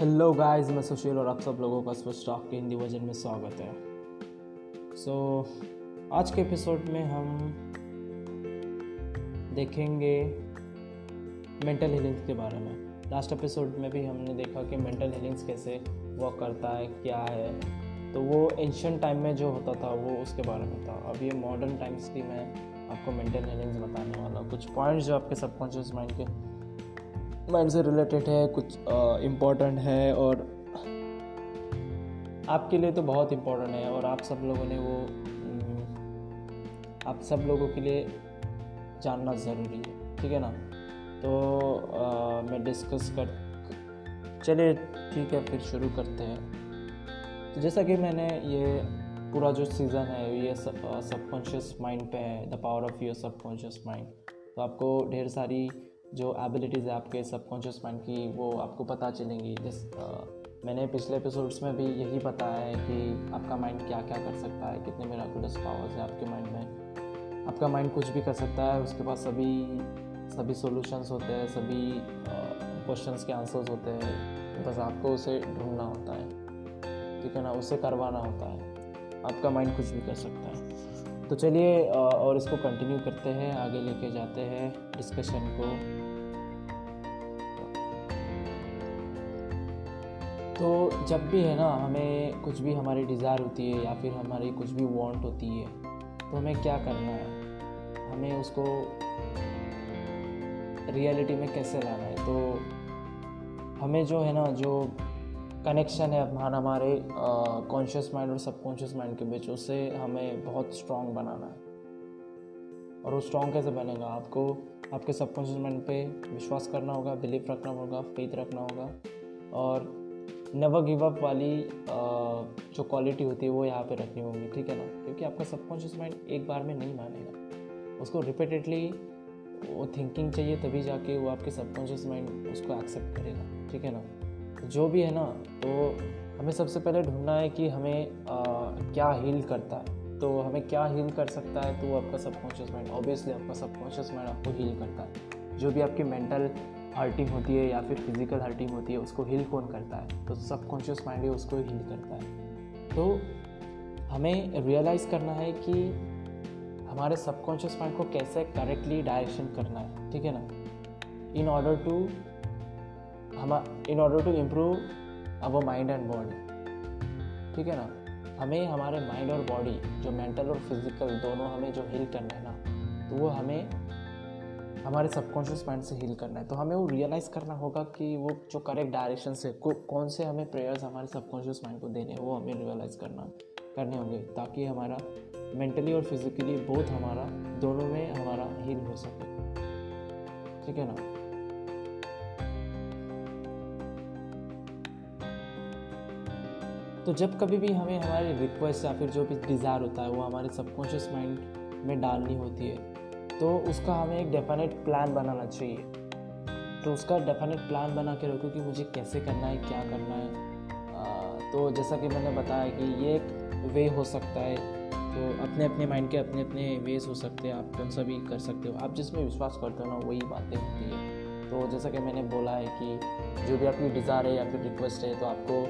Hello guys मैं सुशील और आप सब लोगों का स्वस्थ स्टॉक के हिंदी वर्जन में स्वागत है। सो so, आज के एपिसोड में हम देखेंगे मेंटल हीलिंग के बारे में। लास्ट एपिसोड में भी हमने देखा कि मेंटल हीलिंग्स कैसे वर्क करता है क्या है। तो वो एंशंट टाइम में जो होता था वो उसके बारे में था। अब ये मॉडर्न टाइम्स की मैं आपको मेंटल हीलिंग्स बताने वाला कुछ पॉइंट्स जो आपके सबकॉन्शियस माइंड के माइंड से रिलेटेड है कुछ इम्पोर्टेंट है और आपके लिए तो बहुत इम्पोर्टेंट है और आप सब लोगों ने वो आप सब लोगों के लिए जानना ज़रूरी है ठीक है ना? तो आ, मैं डिस्कस कर चलिए ठीक है फिर शुरू करते हैं। तो जैसा कि मैंने ये पूरा जो सीज़न है ये सब सबकॉन्शियस माइंड पे है the power of your subconscious mind तो आपको ढेर सारी जो एबिलिटीज़ है आपके सबकॉन्शियस माइंड की, वो आपको पता चलेंगी। जिस मैंने पिछले एपिसोड्स में भी यही बताया है कि आपका माइंड क्या क्या कर सकता है, कितने मेराकुलस पावर्स है आपके माइंड में। आपका माइंड कुछ भी कर सकता है, उसके पास सभी सभी सॉल्यूशंस होते हैं, सभी क्वेश्चंस के आंसर्स होते हैं। बस आपको उसे ढूंढना होता है। ठीक है ना? उसे करवाना होता है। आपका माइंड कुछ भी कर सकता है। तो चलिए और इसको कंटिन्यू करते हैं, आगे लेके जाते हैं डिस्कशन को। तो जब भी है ना, हमें कुछ भी हमारी डिज़ायर होती है, या फिर हमारी कुछ भी वांट होती है तो हमें क्या करना है? हमें उसको रियलिटी में कैसे लाना है? तो हमें जो है ना, जो कनेक्शन है हमारा हमारे कॉन्शियस माइंड और सबकॉन्शियस माइंड के बीच उससे हमें बहुत स्ट्रॉन्ग बनाना है। और वो स्ट्रॉन्ग कैसे बनेगा? आपको, आपके सबकॉन्शियस माइंड पे विश्वास करना होगा बिलीव रखना होगा फेथ रखना होगा। और नेवर गिव अप वाली जो क्वालिटी होती है, वो यहाँ पे रखनी होगी, ठीक है ना? क्योंकि आपका सबकॉन्शियस माइंड एक बार में नहीं मानेगा। उसको रिपीटेडली वो थिंकिंग चाहिए, तभी जाके वो आपके सबकॉन्शियस माइंड उसको एक्सेप्ट करेगा, ठीक है ना? जो भी है ना तो हमें सबसे पहले ढूंढना है कि हमें आ, क्या हील करता है। तो हमें क्या हील कर सकता है तो वो आपका सबकॉन्शियस माइंड ऑब्वियसली आपका सबकॉन्शियस माइंड आपको हील करता है। जो भी आपकी मेंटल हर्टिंग होती है या फिर फ़िज़िकल हर्टिंग होती है उसको हील कौन करता है? तो सबकॉन्शियस माइंड ही उसको हील करता है। तो हमें रियलाइज़ करना है कि हमारे सबकॉन्शियस माइंड को कैसे करेक्टली डायरेक्शन करना है ठीक है ना? इन ऑर्डर टू हम in order to improve our mind and body ठीक है ना? हमें हमारे माइंड और बॉडी जो मेंटल और फ़िज़िकल दोनों हमें जो हील करना है ना तो वो हमें हमारे सबकॉन्शियस माइंड से हील करना है। तो हमें वो रियलाइज़ करना होगा कि वो जो करेक्ट डायरेक्शन से कौन से हमें प्रेयर्स हमारे सबकॉन्शियस माइंड को देने हैं, वो हमें रियलाइज़ करना, करने होंगे, ताकि हमारा मेंटली और फिजिकली बोथ हमारा, दोनों में हमारा हील हो सके। ठीक है ना? तो जब कभी भी हमें हमारी रिक्वेस्ट या फिर जो भी डिज़ायर होता है वो हमारे सबकॉन्शियस माइंड में डालनी होती है तो उसका हमें एक डेफिनेट प्लान बनाना चाहिए। तो उसका डेफिनेट प्लान बना के रखो कि मुझे कैसे करना है क्या करना है। आ, तो जैसा कि मैंने बताया कि ये एक वे हो सकता है। तो अपने अपने माइंड के अपने अपने वेज हो सकते हैं आप कौन सा भी कर सकते हो। आप जिसमें विश्वास करते हो ना वही बातें होती है। तो जैसा कि मैंने बोला है कि जो भी आपकी डिज़ायर है या फिर रिक्वेस्ट है तो आपको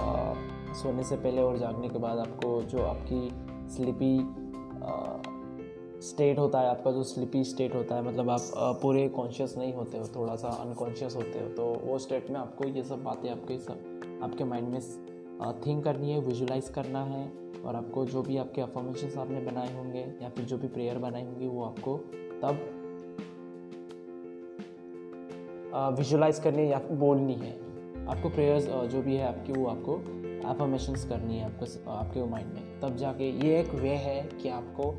आ, सोने से पहले और जागने के बाद आपको जो आपकी स्लिपी स्टेट होता है, आपका जो स्लिपी स्टेट होता है मतलब आप पूरे कॉन्शियस नहीं होते हो थोड़ा सा अनकॉन्शियस होते हो तो वो स्टेट में आपको ये सब बातें आपके सब आपके माइंड में थिंक करनी है विजुलाइज करना है और आपको जो भी आपके अफॉर्मेशन आपने बनाए होंगे या फिर जो भी प्रेयर बनाई होंगी, वो आपको तब विजुलाइज करनी है या बोलनी है। आपको प्रेयर्स जो भी है आपकी, वो आपको एफर्मेशंस करनी है आपको आपके माइंड में। तब जाके ये एक वे है कि आपको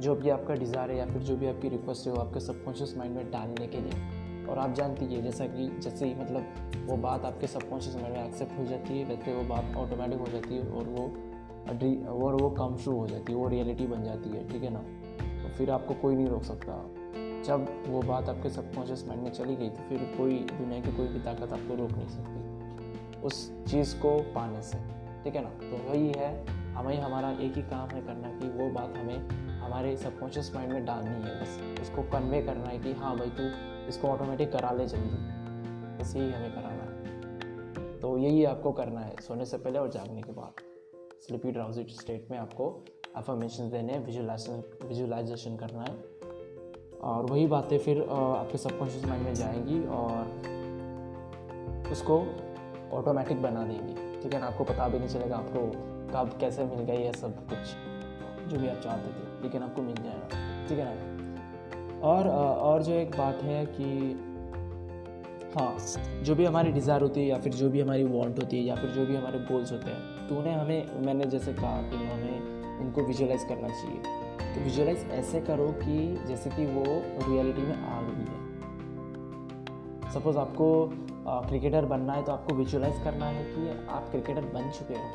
जो भी आपका डिज़ायर है या फिर जो भी आपकी रिक्वेस्ट है वो आपके सबकॉन्शियस माइंड में डालने के लिए। और आप जानती है, जैसा कि, जैसे ही मतलब वो बात आपके सबकॉन्शियस माइंड में एक्सेप्ट हो जाती है, वैसे वो बात ऑटोमेटिक हो जाती है और वो और वो कम शुरू हो जाती है, वो रियलिटी बन जाती है, ठीक है ना? तो फिर आपको कोई नहीं रोक सकता। जब वो बात आपके सबकॉन्शियस माइंड में चली गई तो फिर कोई दुनिया की कोई भी ताकत आपको रोक नहीं सकती। उस चीज़ को पाने से। ठीक है ना? तो वही है, हमें हमारा एक ही काम है करना कि वो बात हमें हमारे सबकॉन्शियस माइंड में डालनी है। बस उसको कन्वे करना है कि हाँ भाई तू इसको ऑटोमेटिक करा ले जल्दी। बस यही हमें कराना है। तो यही आपको करना है सोने से पहले और जागने के बाद। स्लिपी ड्राउजी स्टेट में आपको अफर्मेशन देने हैं विजुलाइजेशन विजुलाइजेशन करना है। और वही बातें फिर आपके सबकॉन्शियस माइंड में जाएँगी और उसको ऑटोमेटिक बना देंगी। ठीक है ना? आपको पता भी नहीं चलेगा आपको कब कैसे मिल गई है सब कुछ, जो भी आप चाहते थे, लेकिन आपको मिल जाएगा। ठीक है ना? और और जो एक बात है कि हाँ जो भी हमारी डिज़ायर होती है या फिर जो भी हमारी वांट होती है या फिर जो भी हमारे गोल्स होते हैं तो उन्हें हमें, मैंने जैसे कहा कि हमें उनको विजुअलाइज करना चाहिए। तो विजुअलाइज ऐसे करो कि जैसे कि वो रियलिटी में आ गई है। सपोज़ आपको क्रिकेटर बनना है तो आपको विजुअलाइज करना है कि आप क्रिकेटर बन चुके हो।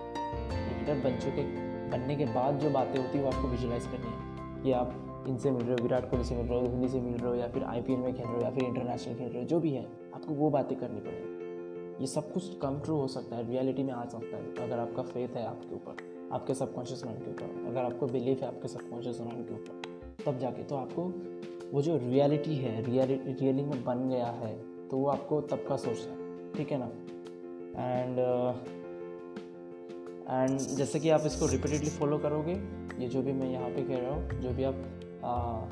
क्रिकेटर बन चुके, बनने के बाद जो बातें होती है वो आपको विजुअलाइज करनी है। कि आप इनसे मिल रहे हो, विराट कोहली से मिल रहे हो, धोनी से मिल रहे हो या फिर आईपीएल में खेल रहे हो या फिर इंटरनेशनल खेल रहे हो, जो भी है, आपको वो बातें करनी पड़ेगी। ये सब कुछ कम ट्रू हो सकता है रियलिटी में आ सकता है, अगर आपका फेथ है आपके ऊपर, आपके सबकॉन्शियस माइंड के ऊपर, अगर आपको बिलीफ है आपके सबकॉन्शियस माइंड के ऊपर, तब जाके तो आपको वो जो रियलिटी है रियलिटी रियली में बन गया है तो वो आपको तब का सोचना है ठीक है ना? एंड एंड uh, जैसे कि आप इसको रिपीटेडली फॉलो करोगे ये जो भी मैं यहाँ पे कह रहा हूँ जो भी आप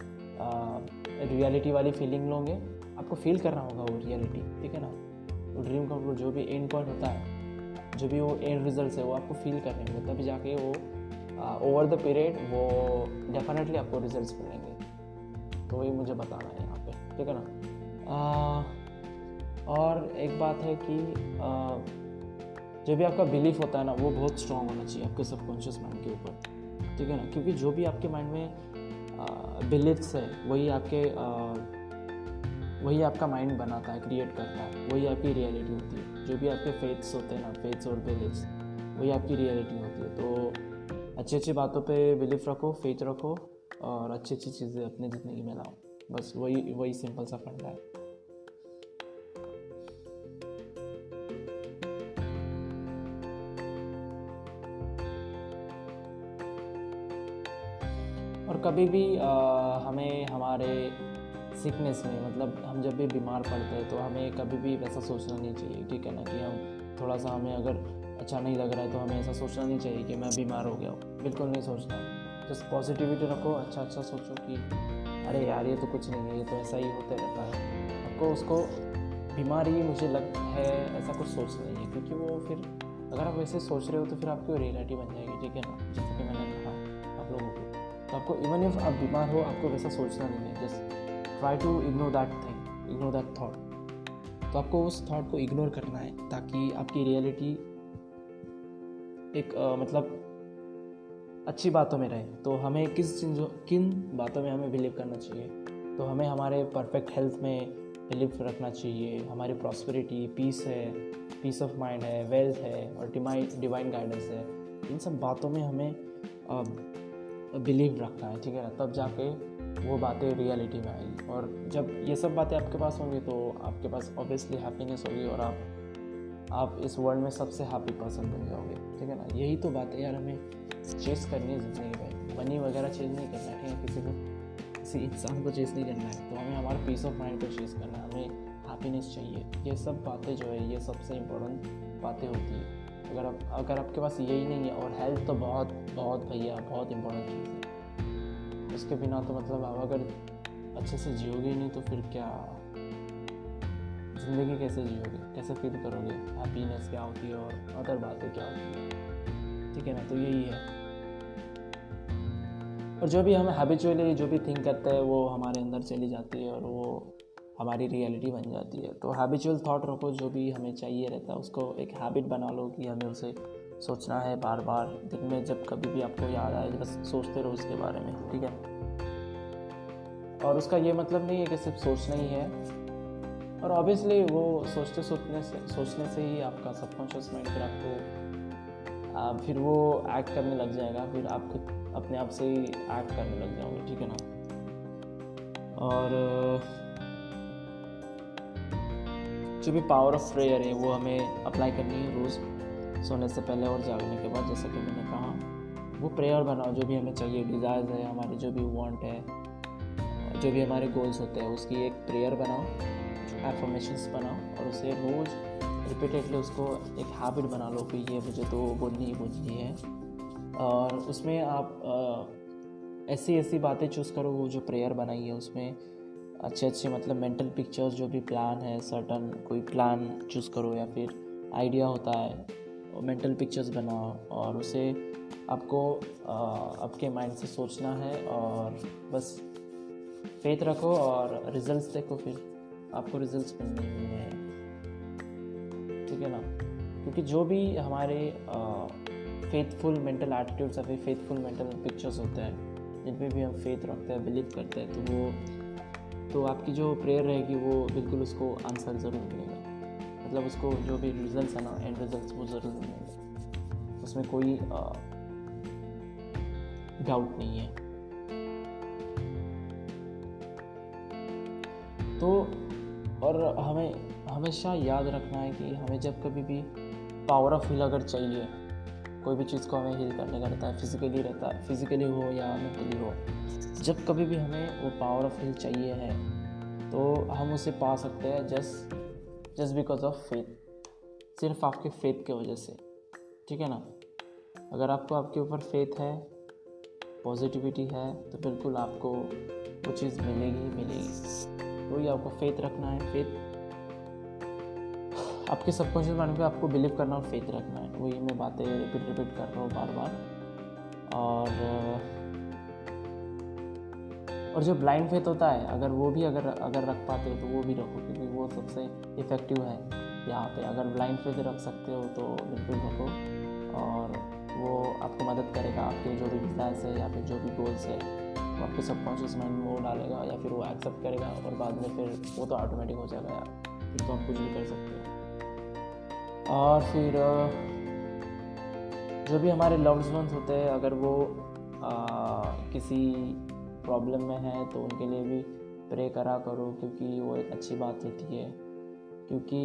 रियलिटी वाली फीलिंग लोगे आपको फील करना होगा वो रियलिटी ठीक है ना? वो ड्रीम कम जो भी एंड पॉइंट होता है जो भी वो एंड रिज़ल्ट है वो आपको फील करने होंगे तभी जाके वो ओवर द पीरियड वो डेफिनेटली आपको रिजल्ट्स मिलेंगे। तो वही मुझे बताना है यहाँ पे ठीक है ना? और एक बात है कि जो भी आपका बिलीफ होता है ना, वो बहुत स्ट्रांग होना चाहिए आपके सबकॉन्शियस माइंड के ऊपर। ठीक है ना? क्योंकि जो भी आपके माइंड में बिलीफ्स है, वही आपके वही आपका माइंड बनाता है क्रिएट करता है। वही आपकी रियलिटी होती है। जो भी आपके फेथ्स होते हैं ना फेथ्स और बिलीफ्स वही आपकी रियलिटी होती है। तो अच्छी अच्छी बातों पे बिलीफ रखो फेथ रखो और अच्छी अच्छी चीज़ें अपनी ज़िंदगी में लाओ। बस वही वही सिंपल सा फंडा है। कभी भी हमें हमारे सिकनेस में मतलब हम जब भी बीमार पड़ते हैं तो हमें कभी भी वैसा सोचना नहीं चाहिए ठीक है ना कि हम थोड़ा सा हमें अगर अच्छा नहीं लग रहा है तो हमें ऐसा सोचना नहीं चाहिए कि मैं बीमार हो गया हूँ। बिल्कुल नहीं सोचना। जस्ट पॉजिटिविटी रखो अच्छा अच्छा सोचो कि, अरे यार, ये तो कुछ नहीं है, ये तो ऐसा ही होता रहता है। आपको उसको, बीमारी मुझे लग है, ऐसा कुछ सोचना नहीं है, क्योंकि वो फिर, अगर आप वैसे सोच रहे हो तो फिर आपकी रियलिटी बन जाएगी, ठीक है ना? जैसे कि मैंने तो आपको इवन इफ़ आप बीमार हो आपको वैसा सोचना नहीं है। Just try to ignore that thing ignore that thought तो आपको उस थाट को इग्नोर करना है ताकि आपकी रियलिटी एक आ, मतलब अच्छी बातों में रहे। तो हमें किस चीज़ों किन बातों में हमें बिलीव करना चाहिए? तो हमें हमारे परफेक्ट हेल्थ में बिलीव रखना चाहिए। हमारी प्रॉस्पेरिटी पीस है पीस ऑफ़ माइंड है वेल्थ है और डिवाइन गाइडेंस है। इन सब बातों में हमें बिलीव रखना है, ठीक है ना? तब जाके वो बातें रियलिटी में आएगी। और जब ये सब बातें आपके पास होंगी तो आपके पास ऑब्वियसली हैप्पीनेस होगी और आप आप इस वर्ल्ड में सबसे हैप्पी पर्सन बन जाओगे, ठीक है ना? यही तो बात है यार, हमें चेस करनी है ज़िंदगी में। मनी वगैरह चेज नहीं करना है, किसी को, किसी इंसान को चेस नहीं करना है। तो हमें हमारा पीस ऑफ़ माइंड को चेस करना है, हमें हैप्पीनेस चाहिए। ये सब बातें जो है, ये सबसे इम्पोर्टेंट बातें होती है। अगर आप अगर आपके पास यही नहीं है और हेल्थ तो बहुत बहुत भैया, बहुत इंपॉर्टेंट चीज़ है। उसके बिना तो मतलब आप अगर अच्छे से जियोगे नहीं तो फिर क्या? ज़िंदगी कैसे जियोगे? कैसे फील करोगे? हैप्पीनेस क्या होती है और अदर बातें क्या होती है? ठीक है ना? तो यही है। और जो भी हम हैबिचुअली जो भी थिंक करते हैं, वो हमारे अंदर चली जाती है और वो हमारी रियलिटी बन जाती है। तो हैबिचुअल थाट रखो, जो भी हमें चाहिए रहता है, उसको एक हैबिट बना लो कि हमें उसे सोचना है बार बार दिन में जब कभी भी आपको याद आए, बस सोचते रहो उसके बारे में, ठीक है? और उसका ये मतलब नहीं है कि सिर्फ़ सोचना ही है। और ऑब्वियसली वो सोचते सोचने से सोचने से ही आपका सबकॉन्शियस माइंड फिर आपको फिर वो एक्ट करने लग जाएगा, फिर आप खुद अपने आप से ही एक्ट करने लग जाओगे, ठीक है ना? और जो भी पावर ऑफ़ प्रेयर है, वो हमें अप्लाई करनी है रोज़, सोने से पहले और जागने के बाद, जैसा कि मैंने कहा। वो प्रेयर बनाओ, जो भी हमें चाहिए डिज़ायर्स है, हमारे जो भी वांट है, जो भी हमारे गोल्स होते हैं, उसकी एक प्रेयर बनाओ एफर्मेशंस बनाओ, और उसे रोज़ रिपीटेडली उसको एक हैबिट बना लो कि ये मुझे तो बोलनी ही बोलनी है। और उसमें आप ऐसी ऐसी बातें चूज़ करो, वो जो प्रेयर बनाई है उसमें अच्छे अच्छे मतलब मेंटल पिक्चर्स जो भी प्लान है सर्टन कोई प्लान चूज़ करो या फिर आइडिया होता है मेंटल पिक्चर्स बनाओ और उसे आपको आपके माइंड से सोचना है और बस फेथ रखो और रिजल्ट्स देखो फिर आपको रिजल्ट्स मिलने हैं। ठीक है ना? क्योंकि जो भी हमारे फेथफुल मेंटल एटीट्यूड्स या फिर फेथफुल मेंटल पिक्चर्स होते हैं, जिन पर भी हम फेथ रखते हैं बिलीव करते हैं तो वो तो आपकी जो प्रेयर रहेगी वो बिल्कुल उसको आंसर ज़रूर मिलेगा। मतलब उसको जो भी रिज़ल्ट है ना एंड रिजल्ट्स वो ज़रूर मिलेंगे। उसमें कोई डाउट नहीं है। तो और हमें, हमेशा याद रखना है कि हमें जब कभी भी पावर ऑफ़ हिल अगर चाहिए कोई भी चीज़ को हमें हील करने का रहता है फिज़िकली रहता है फिज़िकली हो या मेंटली हो, जब कभी भी हमें वो पावर ऑफ़ हिल चाहिए है तो हम उसे पा सकते हैं just just because of faith सिर्फ़ आपके फेथ के वजह से, ठीक है ना? अगर आपको आपके ऊपर फेथ है पॉजिटिविटी है तो बिल्कुल आपको वो चीज़ मिलेगी मिलेगी। वही आपको फेथ रखना है फेथ आपके सबकॉन्शियस माइंड पे आपको बिलीव करना और फेथ रखना है। वही मैं बातें रिपीट रिपीट कर रहा हूँ बार बार और और जो ब्लाइंड फेथ होता है, अगर वो भी अगर अगर रख पाते हो तो वो भी रखो, क्योंकि वो सबसे इफ़ेक्टिव है यहाँ पे। अगर ब्लाइंड फेथ रख सकते हो तो बिल्कुल रखो। और वो आपको मदद करेगा, आपके जो भी डिज़ायर्स है या फिर जो भी गोल्स है, वो आपके सबकॉन्शियस माइंड में वो डालेगा या फिर वो एक्सेप्ट करेगा और बाद में फिर वो तो ऑटोमेटिक हो जाएगा यार। फिर तो आप कुछ भी कर सकते हो। और फिर जो भी हमारे लव्ड वंस होते हैं अगर वो आ, किसी प्रॉब्लम में है तो उनके लिए भी प्रे करा करो क्योंकि वो एक अच्छी बात होती है। क्योंकि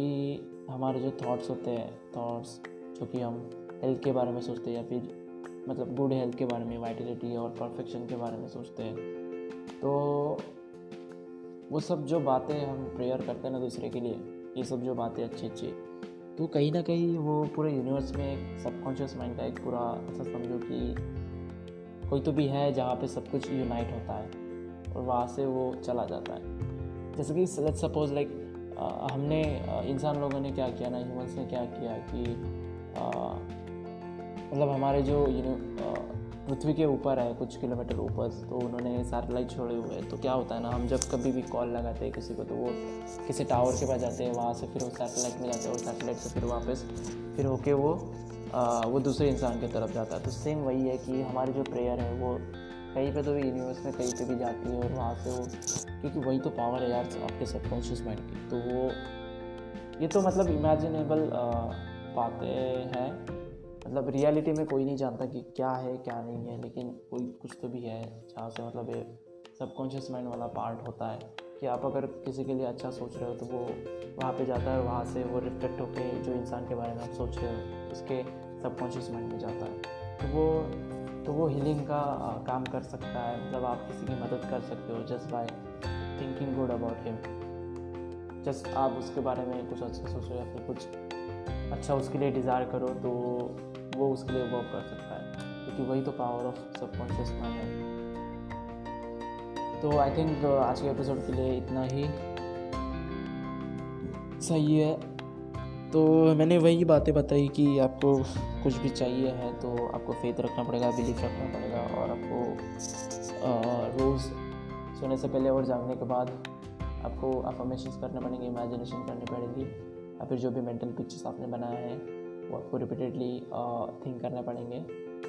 हमारे जो थॉट्स होते हैं थॉट्स जो कि हम हेल्थ के बारे में सोचते हैं या फिर मतलब गुड हेल्थ के बारे में वाइटिलिटी और परफेक्शन के बारे में सोचते हैं तो वो सब जो बातें हम प्रेयर करते हैं ना दूसरे के लिए ये सब जो बातें अच्छी अच्छी तो कहीं ना कहीं वो पूरे यूनिवर्स में एक सबकॉन्शियस माइंड का एक पूरा, ऐसा समझो कि कोई तो भी है जहाँ पे सब कुछ यूनाइट होता है और वहाँ से वो चला जाता है। जैसे कि लेट्स सपोज़ लाइक हमने इंसान लोगों ने क्या किया ना ह्यूमंस ने क्या किया कि मतलब हमारे जो यू नो पृथ्वी के ऊपर है कुछ किलोमीटर ऊपर तो उन्होंने सैटेलाइट छोड़े हुए तो क्या होता है ना हम जब कभी भी कॉल लगाते हैं किसी को तो वो किसी टावर के पास जाते हैं वहाँ से फिर वो सैटेलाइट में जाते हैं और सैटेलाइट से फिर वापस फिर होके वो आ, वो दूसरे इंसान की तरफ़ जाता है। तो सेम वही है कि हमारी जो प्रेयर है वो कहीं पे तो यूनिवर्स में कहीं पे भी जाती है और वहाँ से वो क्योंकि वही तो पावर है यार आपके सबकॉन्शियस माइंड की। तो वो ये तो मतलब इमेजिनेबल बातें हैं। मतलब रियलिटी में कोई नहीं जानता कि क्या है, क्या नहीं है, लेकिन कोई कुछ तो भी है जहाँ से मतलब ये सबकॉन्शियस माइंड वाला पार्ट होता है कि आप अगर किसी के लिए अच्छा सोच रहे हो तो वो वहाँ पे जाता है, वहाँ से वो रिफ्लेक्ट होकर जो इंसान के बारे में आप सोच रहे हो, उसके सबकॉन्शियस माइंड में जाता है। तो वो तो वो हीलिंग का काम कर सकता है मतलब आप किसी की मदद कर सकते हो just by thinking good about him just आप उसके बारे में कुछ अच्छा सोचो या फिर कुछ अच्छा उसके लिए डिज़ायर करो तो वो उसके लिए वर्क कर सकता है। क्योंकि वही तो पावर ऑफ़ सबकॉन्शियस माइंड है। तो आई थिंक uh, आज के एपिसोड के लिए इतना ही। सही है। तो मैंने वही बातें बताई कि आपको कुछ भी चाहिए है तो आपको फेथ रखना पड़ेगा बिलीफ रखना पड़ेगा और आपको रोज़ सोने से पहले और जागने के बाद आपको अफर्मेशन करने पड़ेंगे इमेजिनेशन करनी पड़ेगी या फिर जो भी मेंटल पिक्चर्स आपने बनाया है। वो आपको रिपीटेडली थिंक करने पड़ेंगे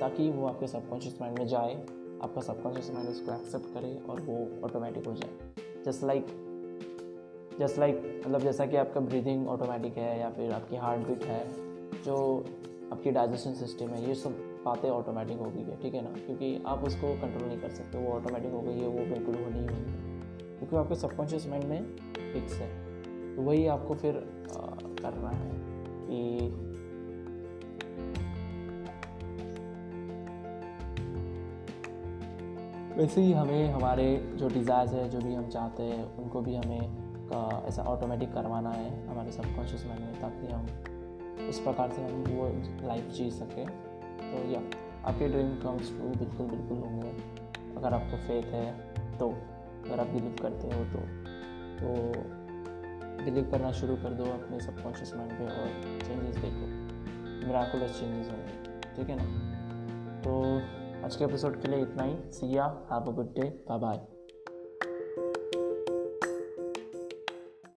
ताकि वो आपके सबकॉन्शियस माइंड में जाए आपका सबकॉन्शियस माइंड उसको एक्सेप्ट करे और वो ऑटोमेटिक हो जाए। जस्ट लाइक जस्ट लाइक मतलब जैसा कि आपका ब्रीदिंग ऑटोमेटिक है या फिर आपकी हार्ट बीट है जो आपकी डाइजेशन सिस्टम है ये सब बातें ऑटोमेटिक हो गई है ठीक है ना? क्योंकि आप उसको कंट्रोल नहीं कर सकते वो ऑटोमेटिक हो गई है वो बिल्कुल होनी ही। होनी क्योंकि आपके सबकॉन्शियस माइंड में फिक्स है। तो वही आपको फिर आ, करना है कि वैसे ही हमें हमारे जो डिज़ायर्स है, जो भी हम चाहते हैं, उनको भी हमें का ऐसा ऑटोमेटिक करवाना है हमारे सबकॉन्शियस माइंड में, ताकि हम उस प्रकार से हम वो लाइफ जी सकें। तो या आपके ड्रीम कम्स ट्रू बिल्कुल बिल्कुल होंगे। अगर आपको फेथ है तो अगर आप बिलीव करते हो तो तो बिलीव करना शुरू कर दो अपने सबकॉन्शियस माइंड पे और चेंजेस देखो। मिराकुलस चेंजेस होंगे, ठीक है ना? तो आज के एपिसोड के लिए इतना ही। See ya have a good day bye bye